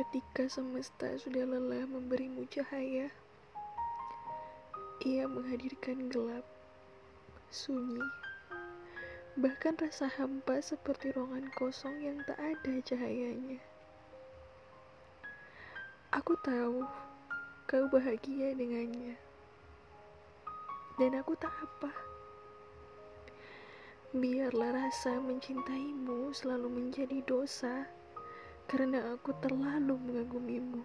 Ketika semesta sudah lelah memberimu cahaya, ia menghadirkan gelap, sunyi, bahkan rasa hampa seperti ruangan kosong yang tak ada cahayanya. Aku tahu kau bahagia dengannya, dan aku tak apa. Biarlah rasa mencintaimu selalu menjadi dosa karena aku terlalu mengagumimu.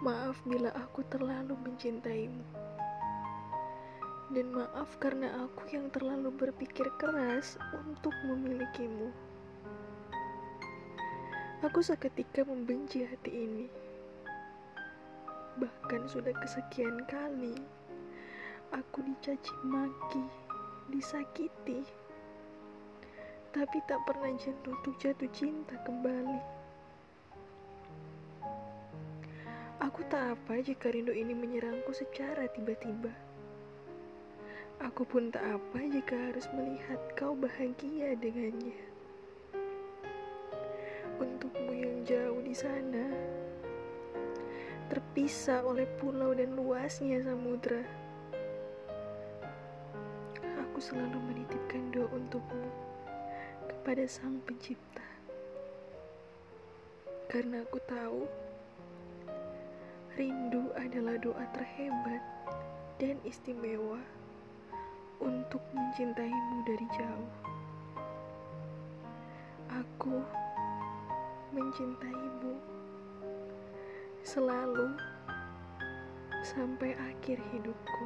Maaf bila aku terlalu mencintaimu. Dan maaf karena aku yang terlalu berpikir keras untuk memilikimu. Aku seketika membenci hati ini. Bahkan sudah kesekian kali aku dicaci maki, disakiti tapi tak pernah jatuh untuk jatuh cinta kembali. Aku tak apa jika rindu ini menyerangku secara tiba-tiba. Aku pun tak apa jika harus melihat kau bahagia dengannya. Untukmu yang jauh di sana, terpisah oleh pulau dan luasnya samudra. Aku selalu menitipkan doa untukmu kepada Sang Pencipta. Karena aku tahu rindu adalah doa terhebat dan istimewa untuk mencintaimu dari jauh. Aku mencintaimu selalu sampai akhir hidupku.